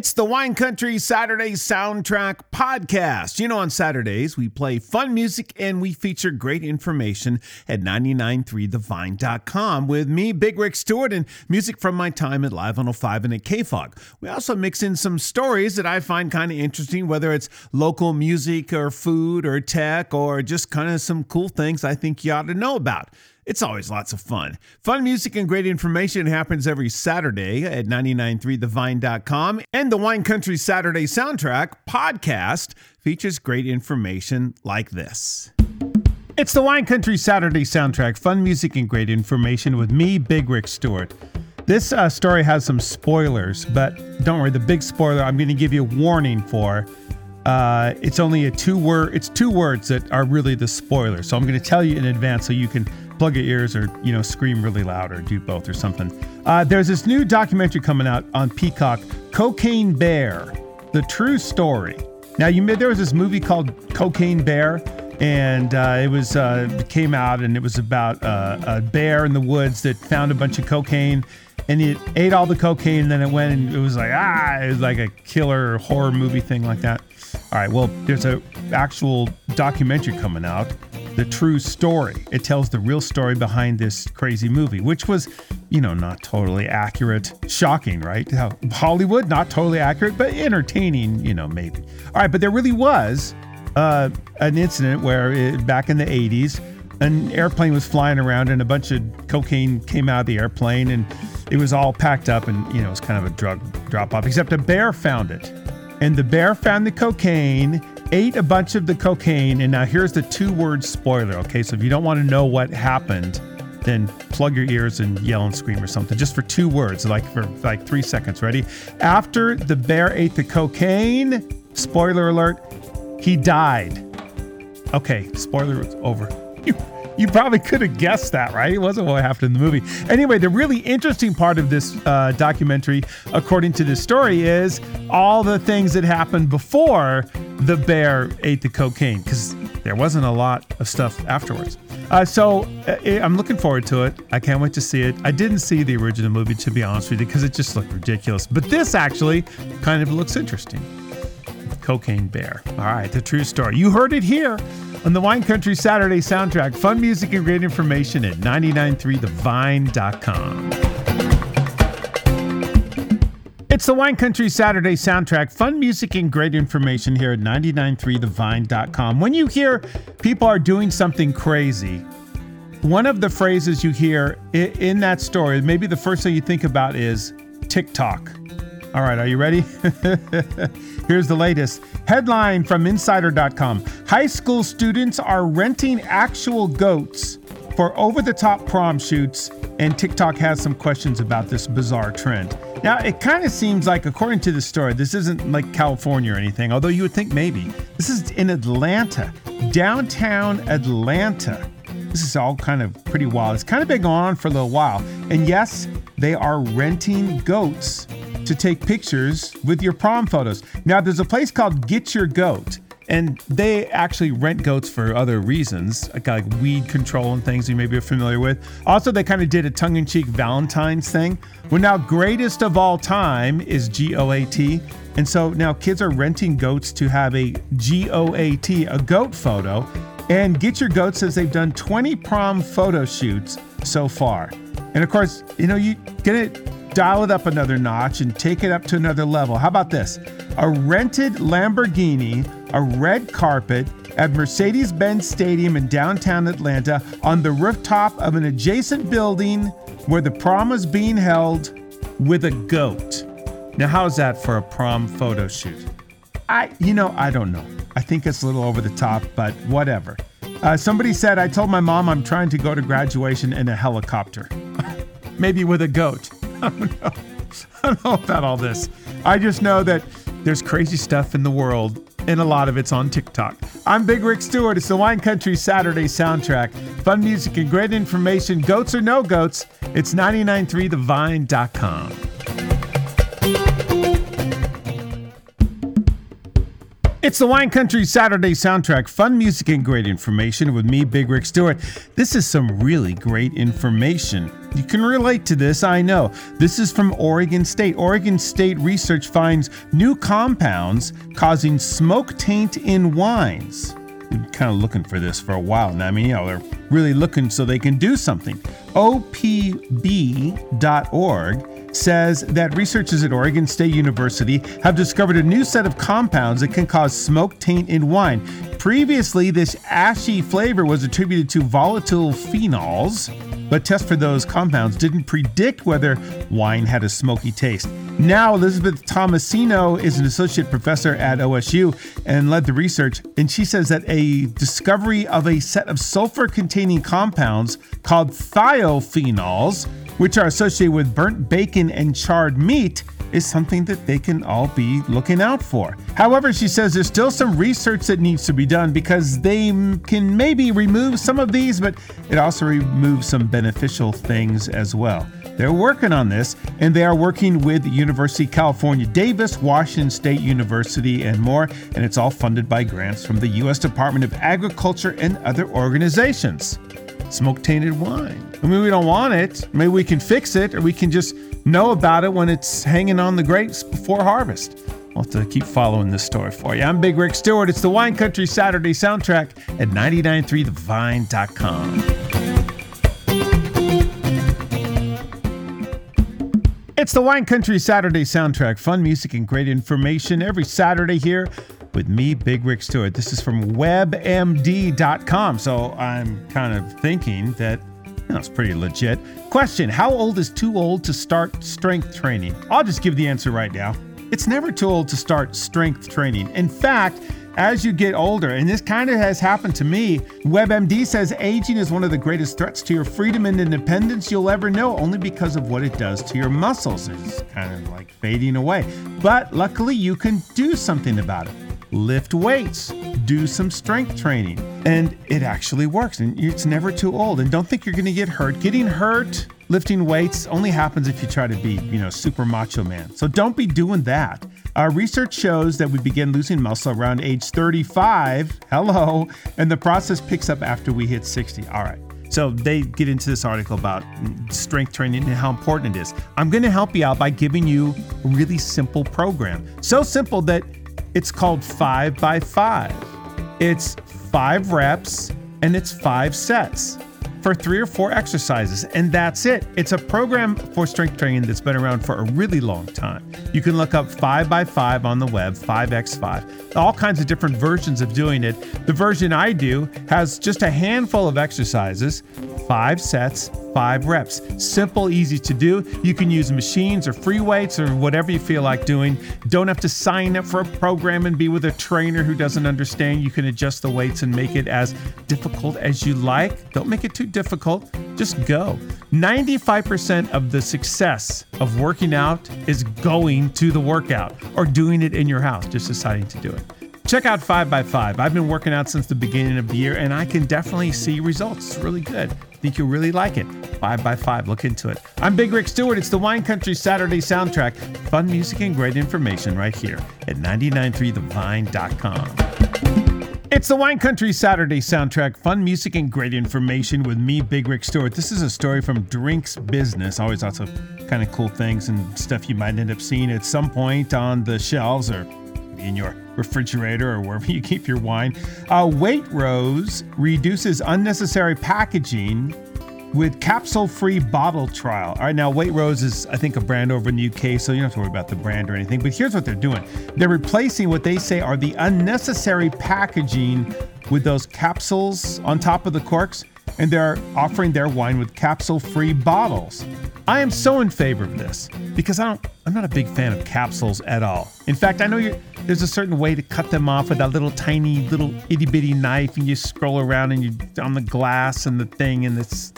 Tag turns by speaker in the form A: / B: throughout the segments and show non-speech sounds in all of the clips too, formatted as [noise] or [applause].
A: It's the Wine Country Saturday Soundtrack Podcast. You know, on Saturdays, we play fun music and we feature great information at 993thevine.com with me, Big Rick Stewart, and music from my time at Live 105 and at KFOG. We also mix in some stories that I find kind of interesting, whether it's local music or food or tech or just kind of some cool things I think you ought to know about. It's always lots of fun. Fun music and great information happens every Saturday at 993thevine.com. And the Wine Country Saturday Soundtrack podcast features great information like this. It's the Wine Country Saturday Soundtrack, fun music and great information with me, Big Rick Stewart. This uh, story has some spoilers, but don't worry, the big spoiler I'm going to give you a warning for. Uh, it's only a two word. It's two words that are really the spoiler. So I'm going to tell you in advance so you can plug your ears or you know scream really loud or do both or something. Uh, there's this new documentary coming out on Peacock, Cocaine Bear: The True Story. Now you there was this movie called Cocaine Bear, and uh, it was uh, came out and it was about uh, a bear in the woods that found a bunch of cocaine and it ate all the cocaine and then it went and it was like ah it was like a killer horror movie thing like that all right well there's a actual documentary coming out the true story. It tells the real story behind this crazy movie, which was, you know, not totally accurate. Shocking, right? Hollywood, not totally accurate, but entertaining, you know, maybe. All right, but there really was uh, an incident where it, back in the 80s, an airplane was flying around and a bunch of cocaine came out of the airplane and it was all packed up and, you know, it was kind of a drug drop off, except a bear found it. And the bear found the cocaine ate a bunch of the cocaine, and now here's the two word spoiler. Okay, so if you don't want to know what happened, then plug your ears and yell and scream or something just for two words, like for like three seconds. Ready? After the bear ate the cocaine, spoiler alert, he died. Okay, spoiler over. [laughs] You probably could have guessed that, right? It wasn't what happened in the movie. Anyway, the really interesting part of this uh, documentary, according to this story, is all the things that happened before the bear ate the cocaine, because there wasn't a lot of stuff afterwards. Uh, so uh, I'm looking forward to it. I can't wait to see it. I didn't see the original movie, to be honest with you, because it just looked ridiculous. But this actually kind of looks interesting. Cocaine Bear. All right, the true story. You heard it here on the Wine Country Saturday soundtrack. Fun music and great information at 993thevine.com. It's the Wine Country Saturday soundtrack. Fun music and great information here at 993thevine.com. When you hear people are doing something crazy, one of the phrases you hear in that story, maybe the first thing you think about is TikTok. All right, are you ready? [laughs] Here's the latest headline from Insider.com High school students are renting actual goats for over the top prom shoots, and TikTok has some questions about this bizarre trend. Now, it kind of seems like, according to the story, this isn't like California or anything, although you would think maybe. This is in Atlanta, downtown Atlanta. This is all kind of pretty wild. It's kind of been going on for a little while. And yes, they are renting goats to take pictures with your prom photos. Now, there's a place called Get Your Goat, and they actually rent goats for other reasons, like, like weed control and things you may be familiar with. Also, they kind of did a tongue in cheek Valentine's thing. Well, now, greatest of all time is G O A T. And so now kids are renting goats to have a G O A T, a goat photo. And Get Your Goat says they've done 20 prom photo shoots so far. And of course, you know, you get it dial it up another notch and take it up to another level. How about this? A rented Lamborghini, a red carpet at Mercedes Benz Stadium in downtown Atlanta on the rooftop of an adjacent building where the prom was being held with a goat. Now, how's that for a prom photo shoot? I, you know, I don't know. I think it's a little over the top, but whatever. Uh, somebody said, I told my mom I'm trying to go to graduation in a helicopter, [laughs] maybe with a goat. [laughs] I don't know. About all this. I just know that there's crazy stuff in the world, and a lot of it's on TikTok. I'm Big Rick Stewart. It's the Wine Country Saturday soundtrack. Fun music and great information. Goats or no goats, it's 993thevine.com. It's the Wine Country Saturday soundtrack. Fun music and great information with me, Big Rick Stewart. This is some really great information You can relate to this, I know. This is from Oregon State. Oregon State research finds new compounds causing smoke taint in wines. Been kind of looking for this for a while now. I mean, you know, they're really looking so they can do something. OPB.org says that researchers at Oregon State University have discovered a new set of compounds that can cause smoke taint in wine. Previously, this ashy flavor was attributed to volatile phenols, but tests for those compounds didn't predict whether wine had a smoky taste. Now, Elizabeth Tomasino is an associate professor at OSU and led the research, and she says that a discovery of a set of sulfur containing compounds called thiophenols, which are associated with burnt bacon and charred meat, is something that they can all be looking out for. However, she says there's still some research that needs to be done because they can maybe remove some of these, but it also removes some beneficial things as well. They're working on this, and they are working with University of California, Davis, Washington State University, and more. And it's all funded by grants from the U.S. Department of Agriculture and other organizations. Smoke tainted wine. I mean, we don't want it. Maybe we can fix it, or we can just know about it when it's hanging on the grapes before harvest. I'll have to keep following this story for you. I'm Big Rick Stewart. It's the Wine Country Saturday soundtrack at 993thevine.com. It's the Wine Country Saturday soundtrack. Fun music and great information every Saturday here with me, Big Rick Stewart. This is from webmd.com. So I'm kind of thinking that you know, pretty legit. Question How old is too old to start strength training? I'll just give the answer right now. It's never too old to start strength training. In fact, as you get older, and this kind of has happened to me, WebMD says aging is one of the greatest threats to your freedom and independence you'll ever know, only because of what it does to your muscles. It's kind of like fading away. But luckily, you can do something about it. Lift weights, do some strength training, and it actually works. And it's never too old. And don't think you're going to get hurt. Getting hurt lifting weights only happens if you try to be, you know, super macho man. So don't be doing that. Our research shows that we begin losing muscle around age 35. Hello. And the process picks up after we hit 60. All right. So they get into this article about strength training and how important it is. I'm going to help you out by giving you a really simple program. So simple that it's called 5 by 5. It's 5 reps and it's 5 sets for three or four exercises, and that's it. It's a program for strength training that's been around for a really long time. You can look up 5x5 on the web, 5x5, all kinds of different versions of doing it. The version I do has just a handful of exercises, five sets, five reps. Simple, easy to do. You can use machines or free weights or whatever you feel like doing. Don't have to sign up for a program and be with a trainer who doesn't understand. You can adjust the weights and make it as difficult as you like. Don't make it too difficult. Just go. 95% of the success of working out is going to the workout or doing it in your house, just deciding to do it. Check out 5x5. I've been working out since the beginning of the year and I can definitely see results. It's really good. Think you'll really like it. 5 by 5 Look into it. I'm Big Rick Stewart. It's the Wine Country Saturday soundtrack. Fun music and great information right here at 993thevine.com. It's the Wine Country Saturday soundtrack. Fun music and great information with me, Big Rick Stewart. This is a story from Drinks Business. Always lots of kind of cool things and stuff you might end up seeing at some point on the shelves or in your refrigerator or wherever you keep your wine. Uh, Waitrose reduces unnecessary packaging with capsule free bottle trial. All right, now Waitrose is, I think, a brand over in the UK, so you don't have to worry about the brand or anything. But here's what they're doing they're replacing what they say are the unnecessary packaging with those capsules on top of the corks, and they're offering their wine with capsule free bottles. I am so in favor of this because I don't I'm not a big fan of capsules at all. In fact, I know there's a certain way to cut them off with that little tiny little itty bitty knife and you scroll around and you on the glass and the thing and it's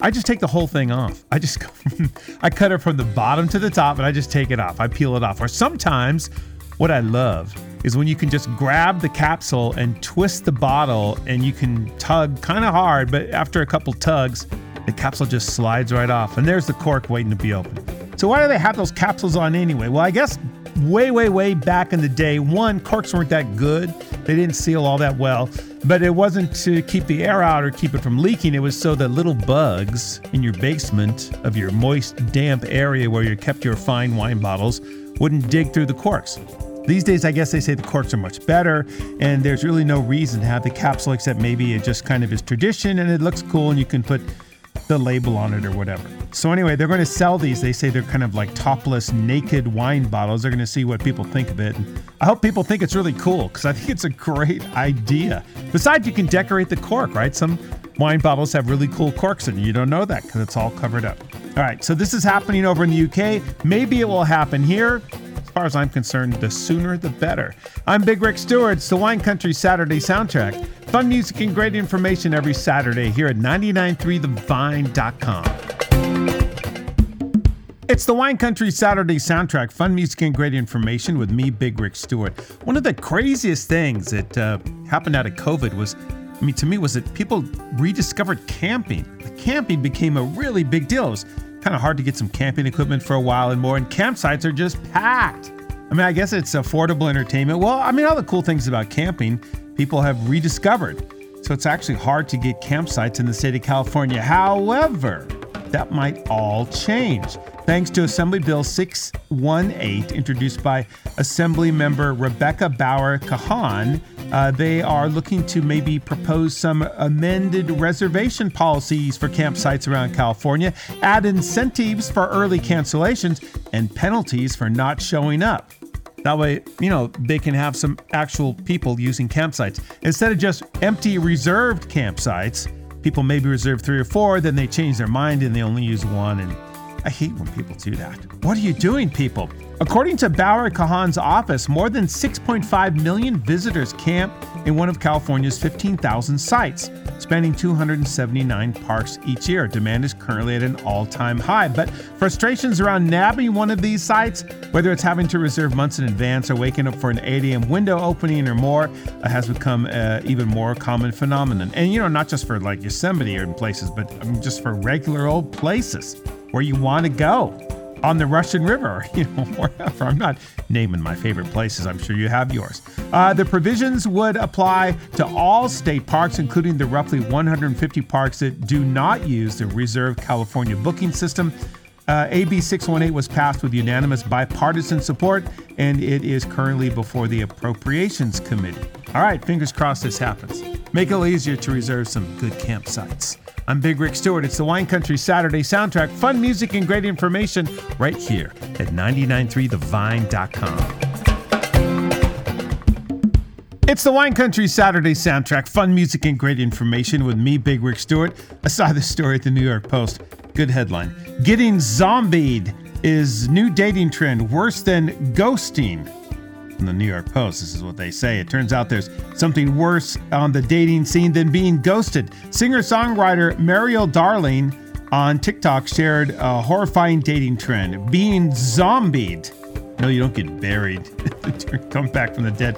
A: I just take the whole thing off. I just [laughs] I cut it from the bottom to the top and I just take it off. I peel it off. Or sometimes what I love is when you can just grab the capsule and twist the bottle and you can tug kind of hard, but after a couple tugs, the capsule just slides right off, and there's the cork waiting to be opened. So why do they have those capsules on anyway? Well, I guess way, way, way back in the day, one, corks weren't that good. They didn't seal all that well. But it wasn't to keep the air out or keep it from leaking. It was so that little bugs in your basement of your moist, damp area where you kept your fine wine bottles wouldn't dig through the corks. These days, I guess they say the corks are much better, and there's really no reason to have the capsule except maybe it just kind of is tradition and it looks cool and you can put the label on it or whatever. So, anyway, they're going to sell these. They say they're kind of like topless, naked wine bottles. They're going to see what people think of it. I hope people think it's really cool because I think it's a great idea. Besides, you can decorate the cork, right? Some wine bottles have really cool corks and you don't know that because it's all covered up. All right, so this is happening over in the UK. Maybe it will happen here As far as I'm concerned, the sooner the better. I'm Big Rick Stewart. It's the Wine Country Saturday soundtrack. Fun music and great information every Saturday here at 993thevine.com. It's the Wine Country Saturday soundtrack, fun music and great information with me, Big Rick Stewart. One of the craziest things that uh, happened out of COVID was, I mean, to me, was that people rediscovered camping. Camping became a really big deal. It was kind of hard to get some camping equipment for a while and more, and campsites are just packed. I mean, I guess it's affordable entertainment. Well, I mean, all the cool things about camping, people have rediscovered. So it's actually hard to get campsites in the state of California. However, that might all change thanks to Assembly Bill 618, introduced by Assembly member Rebecca Bauer Kahan. Uh, they are looking to maybe propose some amended reservation policies for campsites around California, add incentives for early cancellations, and penalties for not showing up. That way, you know, they can have some actual people using campsites. Instead of just empty reserved campsites, people maybe reserve three or four, then they change their mind and they only use one and I hate when people do that. What are you doing, people? According to Bauer Kahan's office, more than 6.5 million visitors camp in one of California's 15,000 sites, spanning 279 parks each year. Demand is currently at an all time high, but frustrations around nabbing one of these sites, whether it's having to reserve months in advance or waking up for an 8 a.m. window opening or more, uh, has become an even more common phenomenon. And, you know, not just for like Yosemite or places, but I mean, just for regular old places where you want to go on the Russian River, [laughs] you know, wherever. I'm not naming my favorite places. I'm sure you have yours. Uh, the provisions would apply to all state parks, including the roughly 150 parks that do not use the Reserve California booking system. Uh, AB 618 was passed with unanimous bipartisan support, and it is currently before the Appropriations Committee. All right, fingers crossed this happens. Make it easier to reserve some good campsites. I'm Big Rick Stewart. It's the Wine Country Saturday soundtrack. Fun music and great information right here at 993thevine.com. It's the Wine Country Saturday soundtrack. Fun music and great information with me, Big Rick Stewart. I saw this story at the New York Post. Good headline. Getting zombied is new dating trend worse than ghosting in the New York Post. This is what they say. It turns out there's something worse on the dating scene than being ghosted. Singer songwriter Mariel Darling on TikTok shared a horrifying dating trend being zombied. No, you don't get buried. [laughs] Come back from the dead.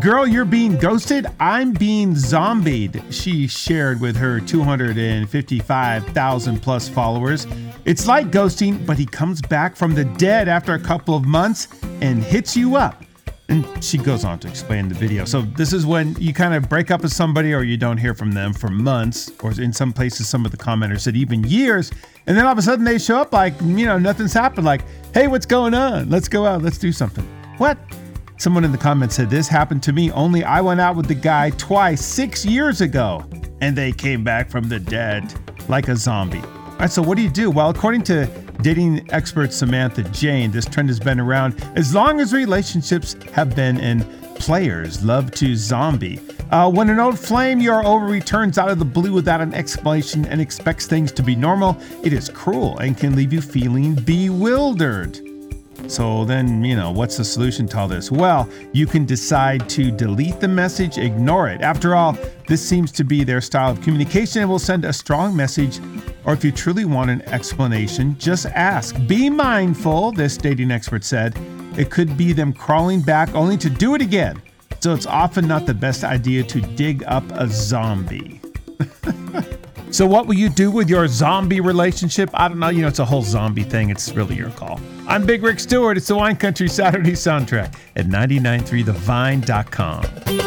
A: Girl, you're being ghosted. I'm being zombied, she shared with her 255,000 plus followers. It's like ghosting, but he comes back from the dead after a couple of months and hits you up. And she goes on to explain the video. So this is when you kind of break up with somebody or you don't hear from them for months, or in some places, some of the commenters said even years, and then all of a sudden they show up like, you know, nothing's happened. Like, hey, what's going on? Let's go out, let's do something. What? Someone in the comments said this happened to me, only I went out with the guy twice six years ago, and they came back from the dead like a zombie. All right, so what do you do? Well, according to dating expert Samantha Jayne, this trend has been around as long as relationships have been in players love to zombie. Uh, when an old flame you're over returns out of the blue without an explanation and expects things to be normal, it is cruel and can leave you feeling bewildered. So then, you know, what's the solution to all this? Well, you can decide to delete the message, ignore it. After all, this seems to be their style of communication and will send a strong message. Or if you truly want an explanation, just ask. Be mindful, this dating expert said. It could be them crawling back only to do it again. So it's often not the best idea to dig up a zombie. [laughs] so, what will you do with your zombie relationship? I don't know. You know, it's a whole zombie thing. It's really your call. I'm Big Rick Stewart. It's the Wine Country Saturday soundtrack at 993thevine.com.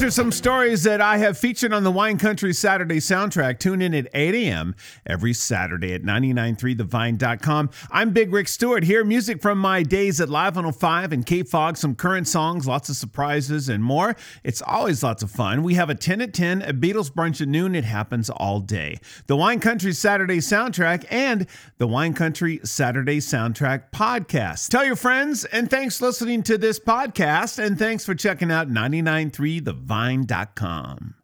A: Those are some stories that I have featured on the Wine Country Saturday soundtrack. Tune in at 8 a.m. every Saturday at 993thevine.com. I'm Big Rick Stewart here. Music from my days at Live 105 and KFOG, some current songs, lots of surprises, and more. It's always lots of fun. We have a 10 at 10, a Beatles brunch at noon. It happens all day. The Wine Country Saturday soundtrack and the Wine Country Saturday soundtrack podcast. Tell your friends, and thanks for listening to this podcast, and thanks for checking out 993 The thevine.com.